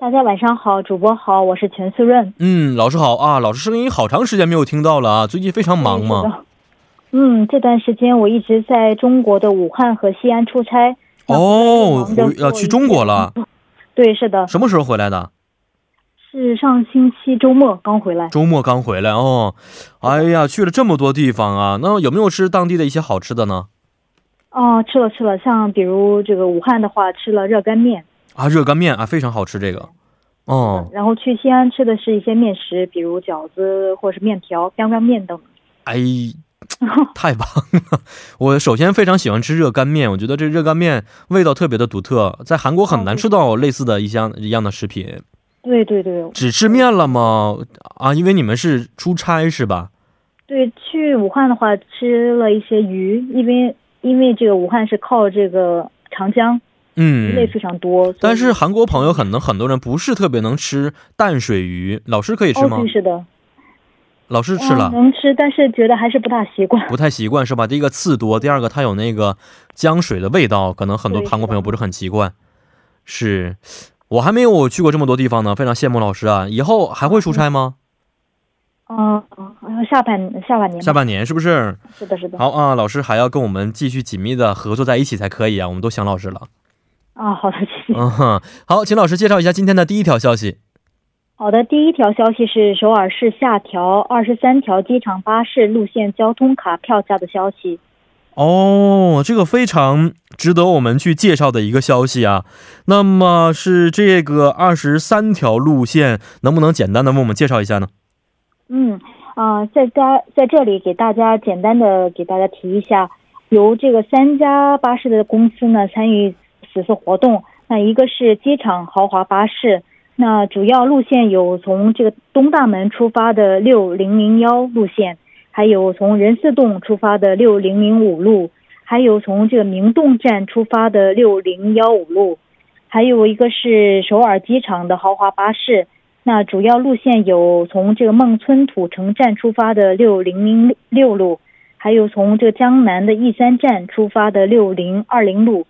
大家晚上好，主播好，我是钱思润。嗯，老师好啊，老师声音好长时间没有听到了啊，最近非常忙吗？嗯，这段时间我一直在中国的武汉和西安出差。哦，回要去中国了。对，是的。什么时候回来的？是上星期周末刚回来。周末刚回来哦，哎呀，去了这么多地方啊，那有没有吃当地的一些好吃的呢？哦，吃了吃了，像比如这个武汉的话，吃了热干面。啊，热干面啊，非常好吃这个，哦。然后去西安吃的是一些面食，比如饺子或是面条、干干面等。哎，太棒了！我首先非常喜欢吃热干面，我觉得这热干面味道特别的独特，在韩国很难吃到类似的一项一样的食品。对对对。只吃面了吗？啊，因为你们是出差是吧？对，去武汉的话吃了一些鱼，因为因为这个武汉是靠这个长江。嗯，类非常多，但是韩国朋友可能很多人不是特别能吃淡水鱼，老师可以吃吗？是的，老师吃了能吃，但是觉得还是不大习惯，不太习惯是吧？第一个刺多，第二个它有那个江水的味道，可能很多韩国朋友不是很习惯。是我还没有去过这么多地方呢，非常羡慕老师啊！以后还会出差吗？嗯嗯，下半下半年，下半年是不是？是的，是的。好啊，老师还要跟我们继续紧密的合作在一起才可以啊！我们都想老师了。啊，好的，谢谢。嗯哼，好，请老师介绍一下今天的第一条消息。好的，第一条消息是首尔市下调二十三条机场巴士路线交通卡票价的消息。哦，这个非常值得我们去介绍的一个消息啊。那么是这个二十三条路线，能不能简单的为我们介绍一下呢？嗯，啊，在家在这里给大家简单的给大家提一下，由这个三家巴士的公司呢参与。此次活动，那一个是机场豪华巴士，那主要路线有从这个东大门出发的六零零幺路线，还有从仁寺洞出发的六零零五路，还有从这个明洞站出发的六零幺五路，还有一个是首尔机场的豪华巴士，那主要路线有从这个孟村土城站出发的六零零六路，还有从这个江南的义山站出发的六零二零路。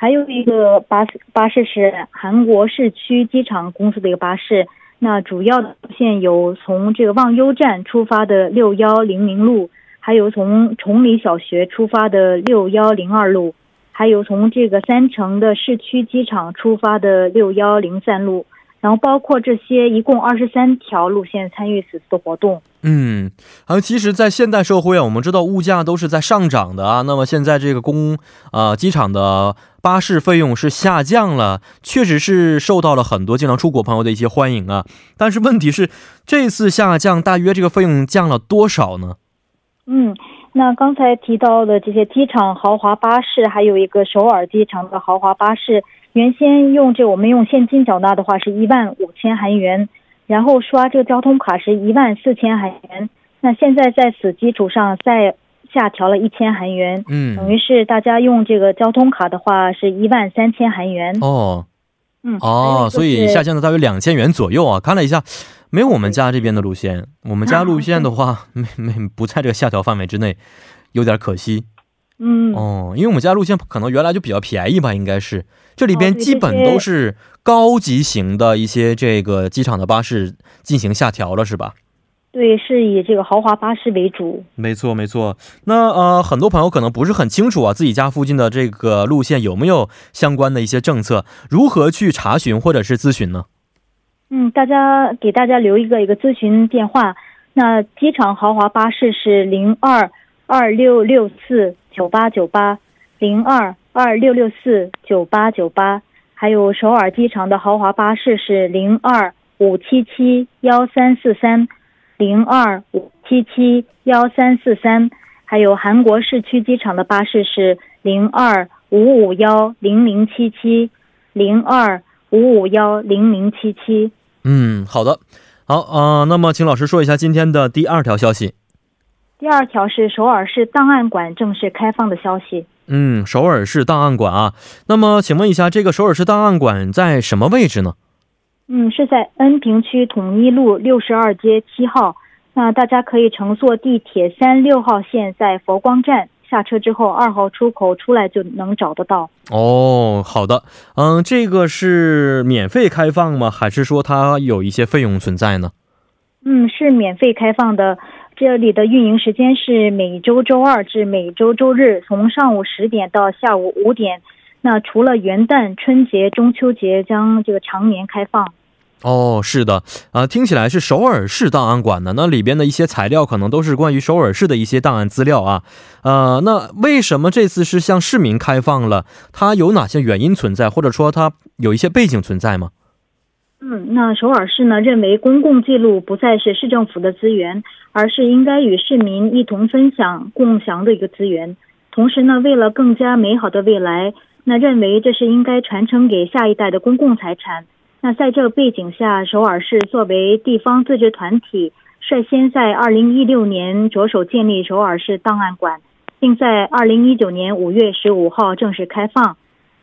还有一个巴士巴士是韩国市区机场公司的一个巴士，那主要的路线有从这个望优站出发的六幺零零路，还有从崇礼小学出发的六幺零二路，还有从这个三城的市区机场出发的六幺零三路。然后包括这些一共二十三条路线参与此次的活动。嗯，啊，其实，在现代社会啊，我们知道物价都是在上涨的啊。那么现在这个公啊机场的巴士费用是下降了，确实是受到了很多经常出国朋友的一些欢迎啊。但是问题是，这次下降大约这个费用降了多少呢？嗯，那刚才提到的这些机场豪华巴士，还有一个首尔机场的豪华巴士。原先用这我们用现金缴纳的话是一万五千韩元，然后刷这个交通卡是一万四千韩元。那现在在此基础上再下调了一千韩元，嗯，等于是大家用这个交通卡的话是一万三千韩元。哦，嗯，哦，所以下降了大约两千元左右啊。看了一下，没有我们家这边的路线，我们家路线的话没没不在这个下调范围之内，有点可惜。嗯，哦，因为我们家路线可能原来就比较便宜吧，应该是。这里边基本都是高级型的一些这个机场的巴士进行下调了，是吧？对，是以这个豪华巴士为主。没错，没错。那呃，很多朋友可能不是很清楚啊，自己家附近的这个路线有没有相关的一些政策，如何去查询或者是咨询呢？嗯，大家给大家留一个一个咨询电话。那机场豪华巴士是零二二六六四九八九八零二。二六六四九八九八，还有首尔机场的豪华巴士是零二五七七幺三四三，零二五七七幺三四三，还有韩国市区机场的巴士是零二五五幺零零七七，零二五五幺零零七七。嗯，好的，好啊，那么请老师说一下今天的第二条消息。第二条是首尔市档案馆正式开放的消息。嗯，首尔市档案馆啊，那么请问一下，这个首尔市档案馆在什么位置呢？嗯，是在恩平区统一路六十二街七号。那大家可以乘坐地铁三六号线，在佛光站下车之后，二号出口出来就能找得到。哦，好的，嗯，这个是免费开放吗？还是说它有一些费用存在呢？嗯，是免费开放的。这里的运营时间是每周周二至每周周日，从上午十点到下午五点。那除了元旦、春节、中秋节，将这个常年开放。哦，是的，啊，听起来是首尔市档案馆的，那里边的一些材料可能都是关于首尔市的一些档案资料啊。呃，那为什么这次是向市民开放了？它有哪些原因存在，或者说它有一些背景存在吗？嗯，那首尔市呢认为公共记录不再是市政府的资源，而是应该与市民一同分享、共享的一个资源。同时呢，为了更加美好的未来，那认为这是应该传承给下一代的公共财产。那在这个背景下，首尔市作为地方自治团体，率先在二零一六年着手建立首尔市档案馆，并在二零一九年五月十五号正式开放。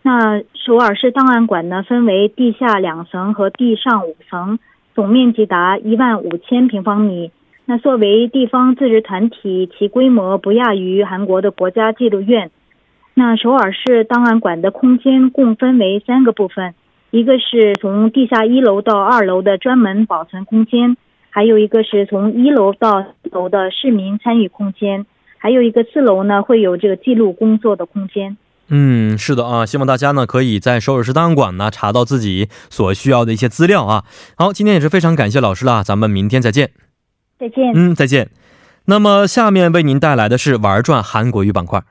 那首尔市档案馆呢，分为地下两层和地上五层，总面积达一万五千平方米。那作为地方自治团体，其规模不亚于韩国的国家纪录院。那首尔市档案馆的空间共分为三个部分，一个是从地下一楼到二楼的专门保存空间，还有一个是从一楼到四楼的市民参与空间，还有一个四楼呢会有这个记录工作的空间。嗯，是的啊，希望大家呢可以在首尔市档案馆呢查到自己所需要的一些资料啊。好，今天也是非常感谢老师了，咱们明天再见。再见。嗯，再见。那么下面为您带来的是玩转韩国语板块。